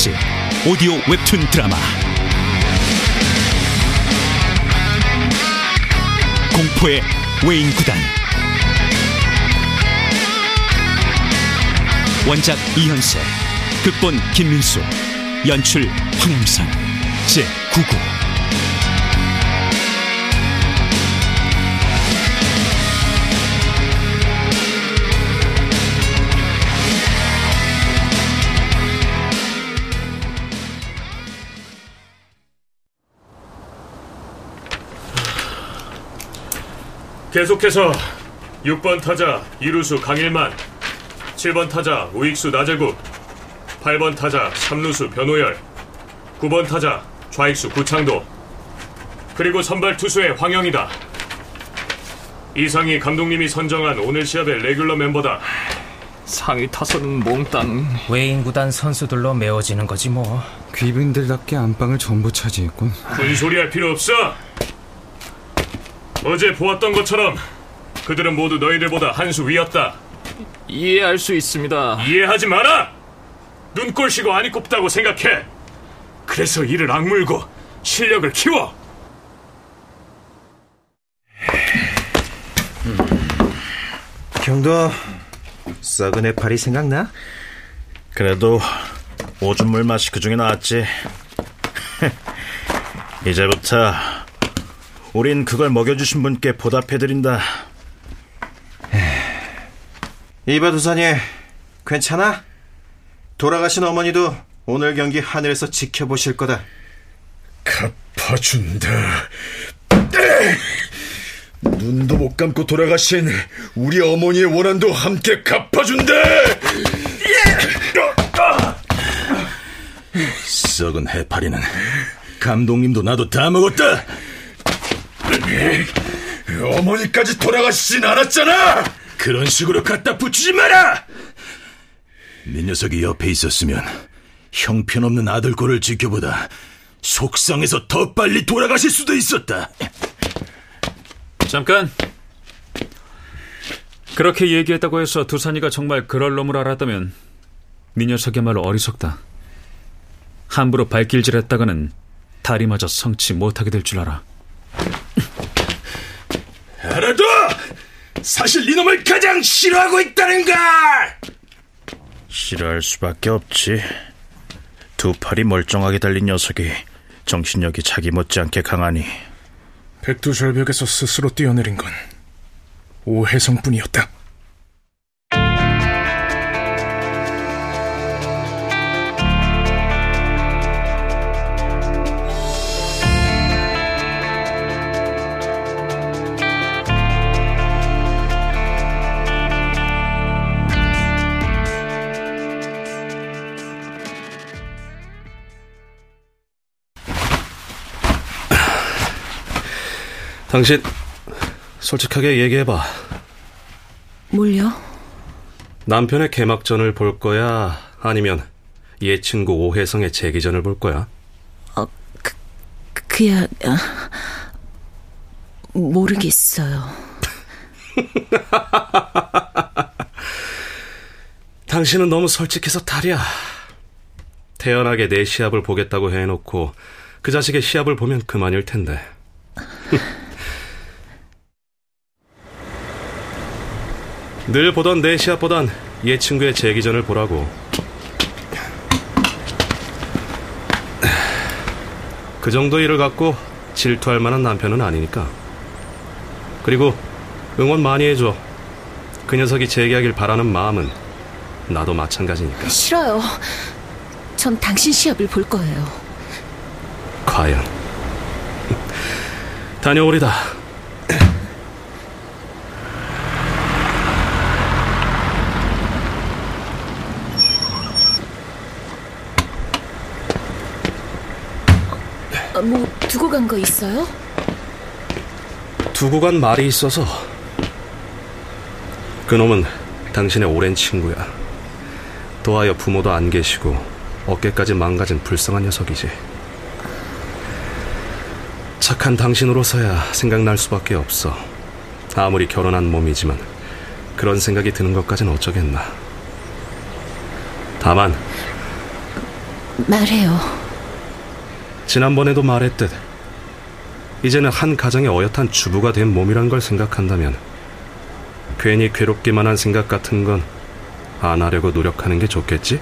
특집 오디오 웹툰 드라마. 공포의 외인 구단. 원작 이현세 극본 김민수 연출 황영선 제9구 계속해서 6번 타자 이루수 강일만 7번 타자 우익수 나재국 8번 타자 3루수 변호열 9번 타자 좌익수 구창도. 그리고 선발 투수의 황영이다. 이상이 감독님이 선정한 오늘 시합의 레귤러 멤버다. 상위 타선은 몽땅 외인 구단 선수들로 메워지는 거지 뭐. 귀빈들답게 안방을 전부 차지했군. 군소리할 필요 없어 어제 보았던 것처럼 그들은 모두 너희들보다 한 수 위였다 이해할 수 있습니다 이해하지 마라! 눈꼴시고 안이 꼽다고 생각해! 그래서 이를 악물고 실력을 키워! 형도 썩은 해파리 생각나? 그래도 오줌물 맛이 그 중에 나았지. 이제부터 우린 그걸 먹여주신 분께 보답해드린다. 이바두산이 괜찮아? 돌아가신 어머니도 오늘 경기 하늘에서 지켜보실 거다. 갚아준다. 눈도 못 감고 돌아가신 우리 어머니의 원한도 함께 갚아준다. 썩은 해파리는 감독님도 나도 다 먹었다. 어머니까지 돌아가시진 않았잖아. 그런 식으로 갖다 붙이지 마라. 네 녀석이 옆에 있었으면 형편없는 아들 꼴을 지켜보다 속상해서 더 빨리 돌아가실 수도 있었다. 잠깐 그렇게 얘기했다고 해서 두산이가 정말 그럴 놈을 알았다면 네 녀석이야말로 어리석다 함부로 발길질했다가는 다리마저 성치 못하게 될 줄 알아 알아도 사실 이놈을 가장 싫어하고 있다는 걸! 싫어할 수밖에 없지. 두 팔이 멀쩡하게 달린 녀석이 정신력이 자기 못지않게 강하니 백두절벽에서 스스로 뛰어내린 건 오해성뿐이었다. 당신 솔직하게 얘기해봐. 뭘요? 남편의 개막전을 볼 거야? 아니면 옛 친구 오혜성의 재기전을 볼 거야? 어, 그, 그야 아, 모르겠어요. 당신은 너무 솔직해서 탈이야. 태연하게 내 시합을 보겠다고 해놓고 그 자식의 시합을 보면 그만일 텐데. 늘 보던 내 시합보단 얘 친구의 재기전을 보라고. 그 정도 일을 갖고 질투할 만한 남편은 아니니까. 그리고 응원 많이 해줘. 그 녀석이 재기하길 바라는 마음은 나도 마찬가지니까. 싫어요. 전 당신 시합을 볼 거예요. 과연. 다녀오리다. 어, 뭐 두고 간 거 있어요? 두고 간 말이 있어서. 그놈은 당신의 오랜 친구야. 도하여 부모도 안 계시고 어깨까지 망가진 불쌍한 녀석이지. 착한 당신으로서야 생각날 수밖에 없어. 아무리 결혼한 몸이지만 그런 생각이 드는 것까진 어쩌겠나. 다만 말해요. 지난번에도 말했듯 이제는 한 가정의 어엿한 주부가 된 몸이란 걸 생각한다면 괜히 괴롭기만 한 생각 같은 건 안 하려고 노력하는 게 좋겠지?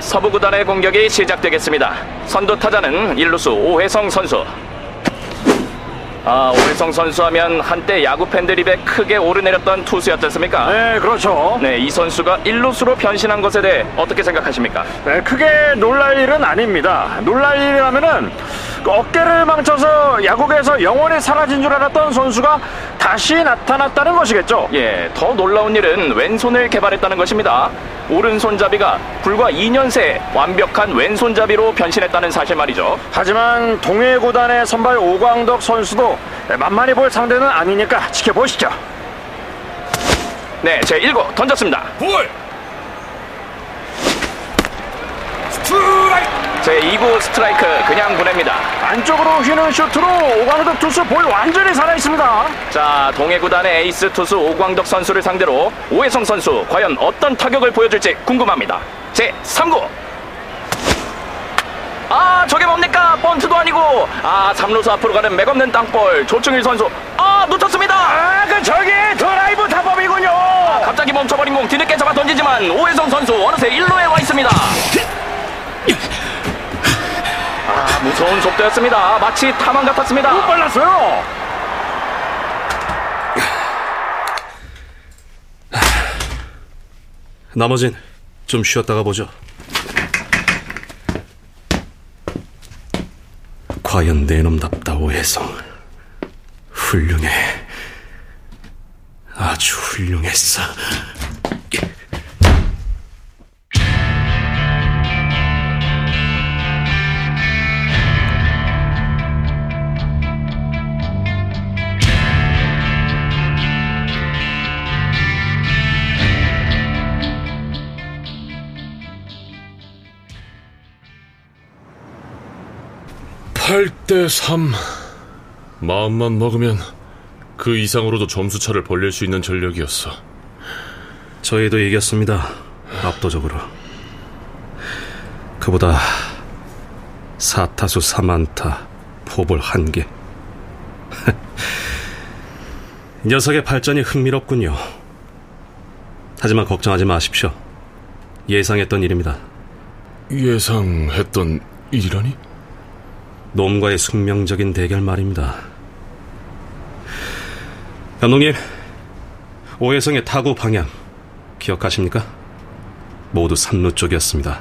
1회 말 서부 구단의 공격이 시작되겠습니다. 선두 타자는 일루수 오혜성 선수. 아, 오혜성 선수 하면 한때 야구 팬들 입에 크게 오르내렸던 투수였지 않습니까? 네, 그렇죠. 네, 이 선수가 일루수로 변신한 것에 대해 어떻게 생각하십니까? 네, 크게 놀랄 일은 아닙니다. 놀랄 일이라면은 그 어깨를 망쳐서 야구계에서 영원히 사라진 줄 알았던 선수가 다시 나타났다는 것이겠죠. 예, 더 놀라운 일은 왼손을 개발했다는 것입니다. 오른손잡이가 불과 2년 새 완벽한 왼손잡이로 변신했다는 사실 말이죠. 하지만 동해구단의 선발 오광덕 선수도 만만히 볼 상대는 아니니까 지켜보시죠. 네, 제 1구 던졌습니다. 볼! 제 2구 스트라이크 그냥 보냅니다. 안쪽으로 휘는 슈트로 오광덕 투수 볼 완전히 살아있습니다. 자, 동해구단의 에이스 투수 오광덕 선수를 상대로 오혜성 선수 과연 어떤 타격을 보여줄지 궁금합니다. 제 3구. 아, 저게 뭡니까? 번트도 아니고. 아, 3루수 앞으로 가는 맥없는 땅볼. 조충일 선수. 아, 놓쳤습니다. 아, 그 저기 드라이브 타법이군요. 아, 갑자기 멈춰버린 공 뒤늦게 잡아 던지지만 오해성 선수 어느새 1루에 와 있습니다. 아, 무서운 속도였습니다. 마치 타만 같았습니다. 못 빨랐어요. 나머진 좀 쉬었다가 보죠. 과연 내 놈답다 오해성. 훌륭해. 아주 훌륭했어. 팔대 3. 마음만 먹으면 그 이상으로도 점수차를 벌릴 수 있는 전력이었어. 저희도 이겼습니다. 압도적으로. 그보다 4타수 3안타, 포볼 1개. 녀석의 발전이 흥미롭군요. 하지만 걱정하지 마십시오. 예상했던 일입니다. 예상했던 일이라니? 놈과의 숙명적인 대결 말입니다. 감독님, 오해성의 타구 방향 기억하십니까? 모두 3루 쪽이었습니다.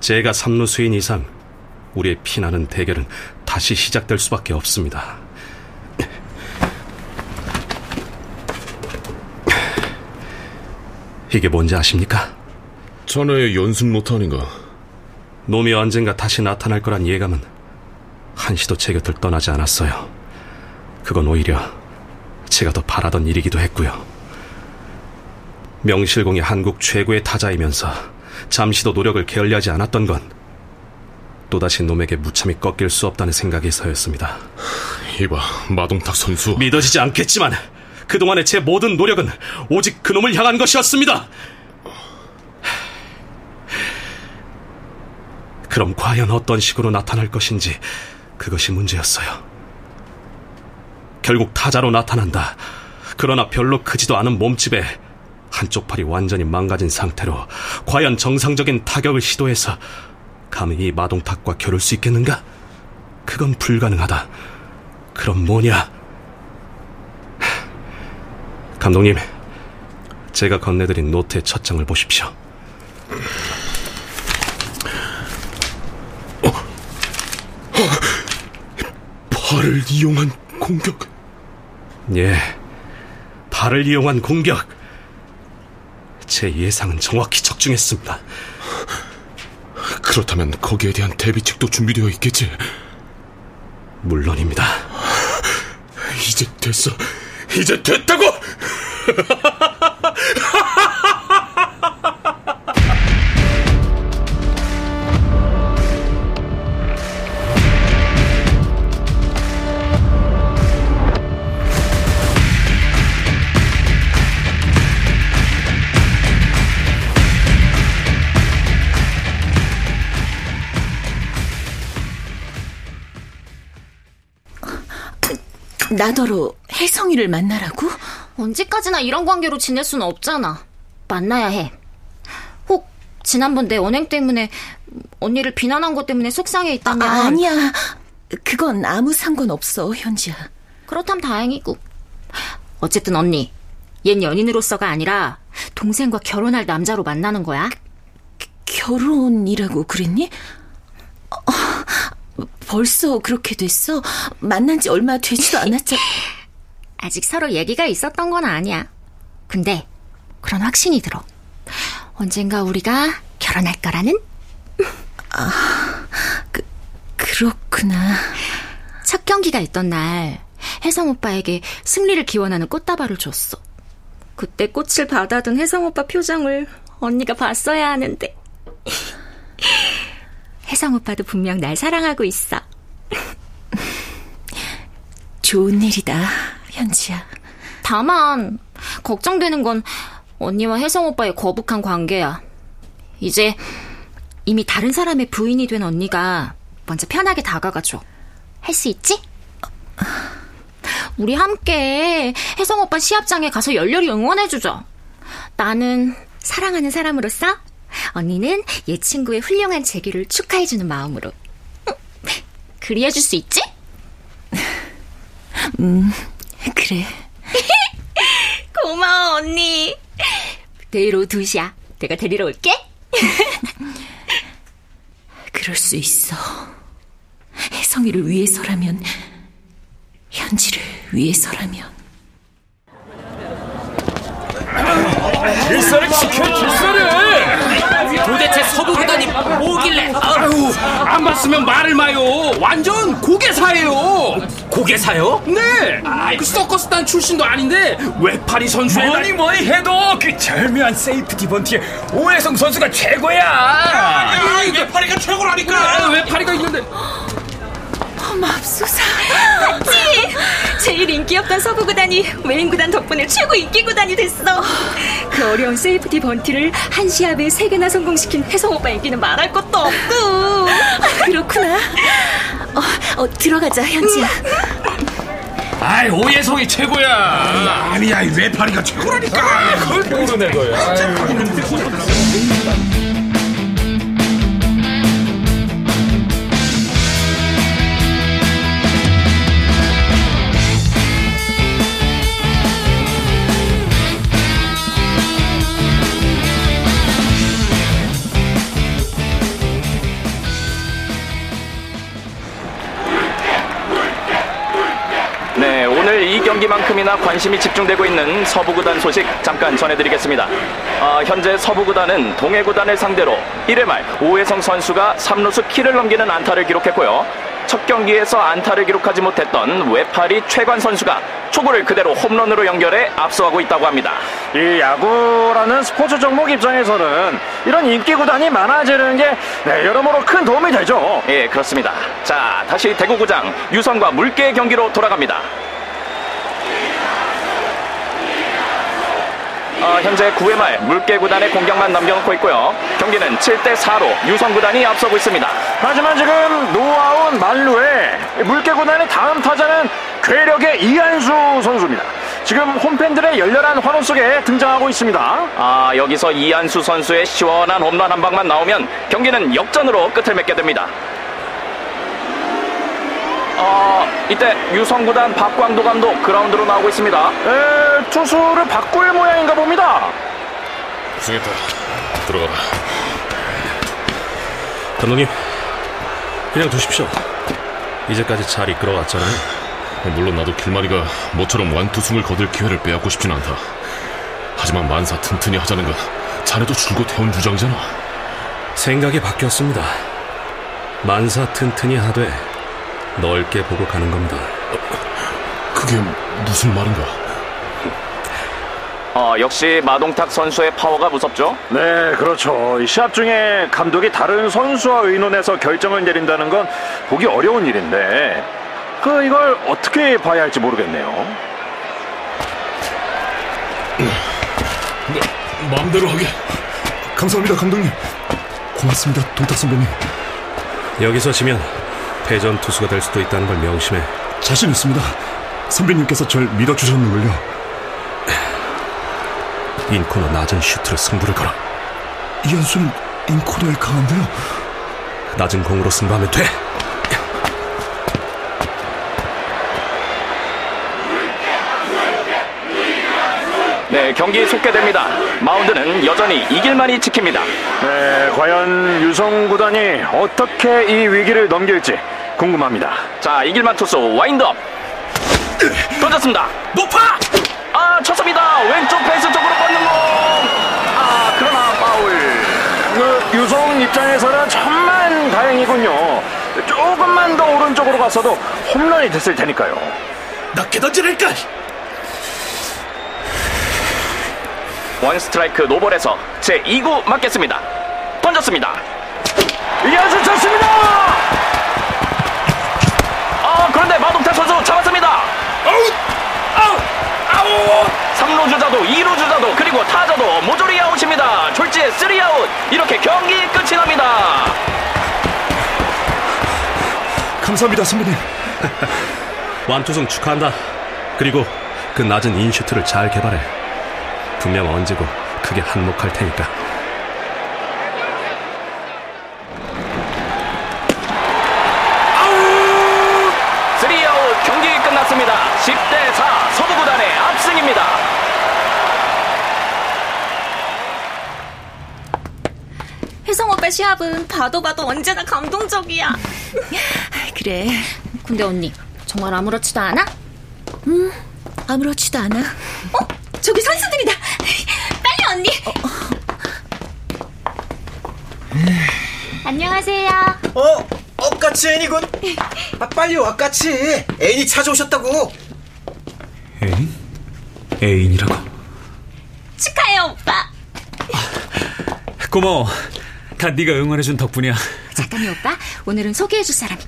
제가 3루 수인 이상 우리의 피나는 대결은 다시 시작될 수밖에 없습니다. 이게 뭔지 아십니까? 자네의 연습 노트 아닌가? 놈이 언젠가 다시 나타날 거란 예감은 한시도 제 곁을 떠나지 않았어요. 그건 오히려 제가 더 바라던 일이기도 했고요. 명실공히 한국 최고의 타자이면서 잠시도 노력을 게을리하지 않았던 건 또다시 놈에게 무참히 꺾일 수 없다는 생각에서였습니다. 이봐, 마동탁 선수. 믿어지지 않겠지만 그동안의 제 모든 노력은 오직 그놈을 향한 것이었습니다. 그럼 과연 어떤 식으로 나타날 것인지 그것이 문제였어요. 결국 타자로 나타난다. 그러나 별로 크지도 않은 몸집에 한쪽 팔이 완전히 망가진 상태로 과연 정상적인 타격을 시도해서 감히 이 마동탁과 겨룰 수 있겠는가? 그건 불가능하다. 그럼 뭐냐? 감독님, 제가 건네드린 노트의 첫 장을 보십시오. 발을 이용한 공격. 예, 발을 이용한 공격. 제 예상은 정확히 적중했습니다. 그렇다면 거기에 대한 대비책도 준비되어 있겠지. 물론입니다. 이제 됐어. 이제 됐다고! 나더러 혜성이를 만나라고? 언제까지나 이런 관계로 지낼 수는 없잖아. 만나야 해. 혹 지난번 내 언행 때문에 언니를 비난한 것 때문에 속상해 있다면 아, 아니야. 그건 아무 상관없어, 현지야. 그렇다면 다행이고. 어쨌든 언니, 얜 연인으로서가 아니라 동생과 결혼할 남자로 만나는 거야. 결혼이라고 그랬니? 어, 벌써 그렇게 됐어? 만난 지 얼마 되지도 않았잖아. 아직 서로 얘기가 있었던 건 아니야. 근데 그런 확신이 들어. 언젠가 우리가 결혼할 거라는? 아, 그, 그렇구나. 첫 경기가 있던 날, 혜성 오빠에게 승리를 기원하는 꽃다발을 줬어. 그때 꽃을 받아둔 혜성 오빠 표정을 언니가 봤어야 하는데. 혜성 오빠도 분명 날 사랑하고 있어. 좋은 일이다, 현지야. 다만, 걱정되는 건 언니와 혜성 오빠의 거북한 관계야. 이제 이미 다른 사람의 부인이 된 언니가 먼저 편하게 다가가줘. 할 수 있지? 우리 함께 혜성 오빠 시합장에 가서 열렬히 응원해주자. 나는 사랑하는 사람으로서 언니는 얘 친구의 훌륭한 재기를 축하해주는 마음으로. 그리 해줄 수 있지? 음, 그래. 고마워, 언니. 내일 오후 2시야. 내가 데리러 올게. 그럴 수 있어. 혜성이를 위해서라면, 현지를 위해서라면. 질서를 지켜 질서를 도대체 서부 구단이 뭐길래 아유 안 봤으면 말을 마요. 완전 곡예사예요. 곡예사요? 네 그 서커스단 출신도 아닌데 외팔이 선수에 뭐니 뭐니 해도 그 절묘한 세이프티 번트의 오혜성 선수가 최고야. 아, 외팔이가 최고라니까. 그래, 외팔이가 있는데 맙소사. 맞지? 제일 인기 없던 서부 구단이 외인구단 덕분에 최고 인기 구단이 됐어. 그 어려운 세이프티 번트를 한 시합에 세 개나 성공시킨 혜성 오빠 인기는 말할 것도 없고. 그렇구나. 어, 어 들어가자, 현지야. 아이 오혜성이 최고야. 아니야 이 외팔이가 최고라니까. 그걸 모르네 거야. 경기만큼이나 관심이 집중되고 있는 서부구단 소식 잠깐 전해드리겠습니다. 아, 현재 서부구단은 동해구단을 상대로 1회 말 오해성 선수가 3루수 키를 넘기는 안타를 기록했고요. 첫 경기에서 안타를 기록하지 못했던 외파리 최관 선수가 초구를 그대로 홈런으로 연결해 앞서가고 있다고 합니다. 이 야구라는 스포츠 종목 입장에서는 이런 인기 구단이 많아지는 게 네, 여러모로 큰 도움이 되죠. 예, 그렇습니다. 자, 다시 대구구장 유성과 물개 경기로 돌아갑니다. 어, 현재 9회 말 물개 구단의 공격만 남겨놓고 있고요. 경기는 7대 4로 유성 구단이 앞서고 있습니다. 하지만 지금 노아웃 만루에 물개 구단의 다음 타자는 괴력의 이한수 선수입니다. 지금 홈팬들의 열렬한 환호 속에 등장하고 있습니다. 아, 여기서 이한수 선수의 시원한 홈런 한 방만 나오면 경기는 역전으로 끝을 맺게 됩니다. 어, 이때 유성구단 박광도 감독 그라운드로 나오고 있습니다. 에, 투수를 바꿀 모양인가 봅니다. 고생했다. 들어가라. 감독님, 그냥 두십시오. 이제까지 잘 이끌어왔잖아요. 물론 나도 길마리가 모처럼 완투승을 거둘 기회를 빼앗고 싶진 않다. 하지만 만사 튼튼히 하자는 건 자네도 줄곧 해온 주장이잖아. 생각이 바뀌었습니다. 만사 튼튼히 하되 넓게 보고 가는 겁니다. 그게 무슨 말인가? 어, 역시 마동탁 선수의 파워가 무섭죠? 네, 그렇죠. 이 시합 중에 감독이 다른 선수와 의논해서 결정을 내린다는 건 보기 어려운 일인데, 그 이걸 어떻게 봐야 할지 모르겠네요. 네, 마음대로 하게. 감사합니다, 감독님. 고맙습니다, 동탁 선배님. 여기서 지면 패전 투수가 될 수도 있다는 걸 명심해. 자신 있습니다. 선배님께서 절 믿어주셨는걸요. 인코너 낮은 슈트로 승부를 걸어. 이현수는 인코너에 강한데요. 낮은 공으로 승부하면 돼. 네, 경기 속개됩니다. 마운드는 여전히 이길만이 지킵니다. 네, 과연 유성 구단이 어떻게 이 위기를 넘길지 궁금합니다. 자, 이길만 투수 와인드업. 던졌습니다. 높아! 아, 쳤습니다. 왼쪽 베이스 쪽으로 뻗는 공. 아, 그러나 파울. 그 유성 입장에서는 천만 다행이군요. 조금만 더 오른쪽으로 갔어도 홈런이 됐을 테니까요. 낮게 던지랄까? 원 스트라이크 노볼에서 제 2구 맞겠습니다. 던졌습니다. 이한수 쳤습니다! 아, 그런데 마동탁 선수 잡았습니다. 아웃! 아웃! 아웃! 3루 주자도 2루 주자도 그리고 타자도 모조리 아웃입니다. 졸지에 3아웃. 이렇게 경기 끝이 납니다. 감사합니다, 선배님. 완투승 축하한다. 그리고 그 낮은 인슈트를 잘 개발해. 분명 언제고 크게 한몫할 테니까. 시합은 봐도 봐도 언제나 감동적이야. 그래. 근데 언니 정말 아무렇지도 않아? 음, 아무렇지도 않아. 어? 저기 선수들이다. 빨리 언니. 안녕하세요. 어, 엇같이 애니군. 아, 빨리 와까치. 애인이 찾아오셨다고. 애인? 애인이라고? 축하해요 오빠. 고마워. 다 네가 응원해준 덕분이야. 잠깐만 오빠. 오늘은 소개해줄 사람이.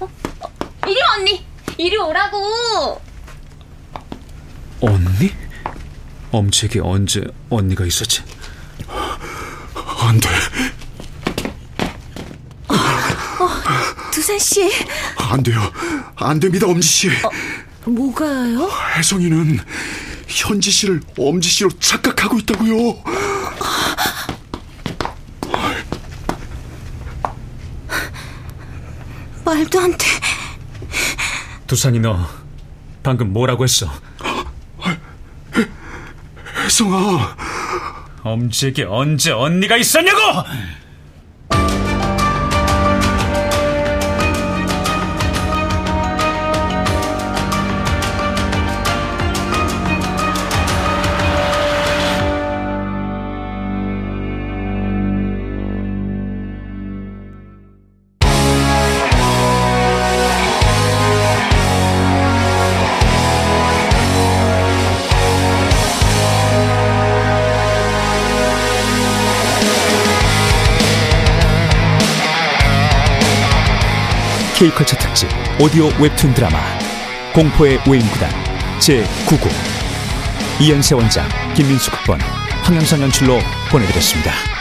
어? 어, 이리 와 언니. 이리 오라고. 언니? 엄지에게 언제 언니가 있었지? 안 돼. 어, 두산 씨. 안 돼요. 안 됩니다, 엄지 씨. 뭐가요? 혜성이는 현지 씨를 엄지 씨로 착각하고 있다고요. 말도 안 돼. 두산이 너 방금 뭐라고 했어? 혜성아. 엄지에게 언제 언니가 있었냐고! K컬처 특집 오디오 웹툰 드라마 공포의 외인구단 제9구 이연세 원작 김민수 극본 황영선 연출로 보내드렸습니다.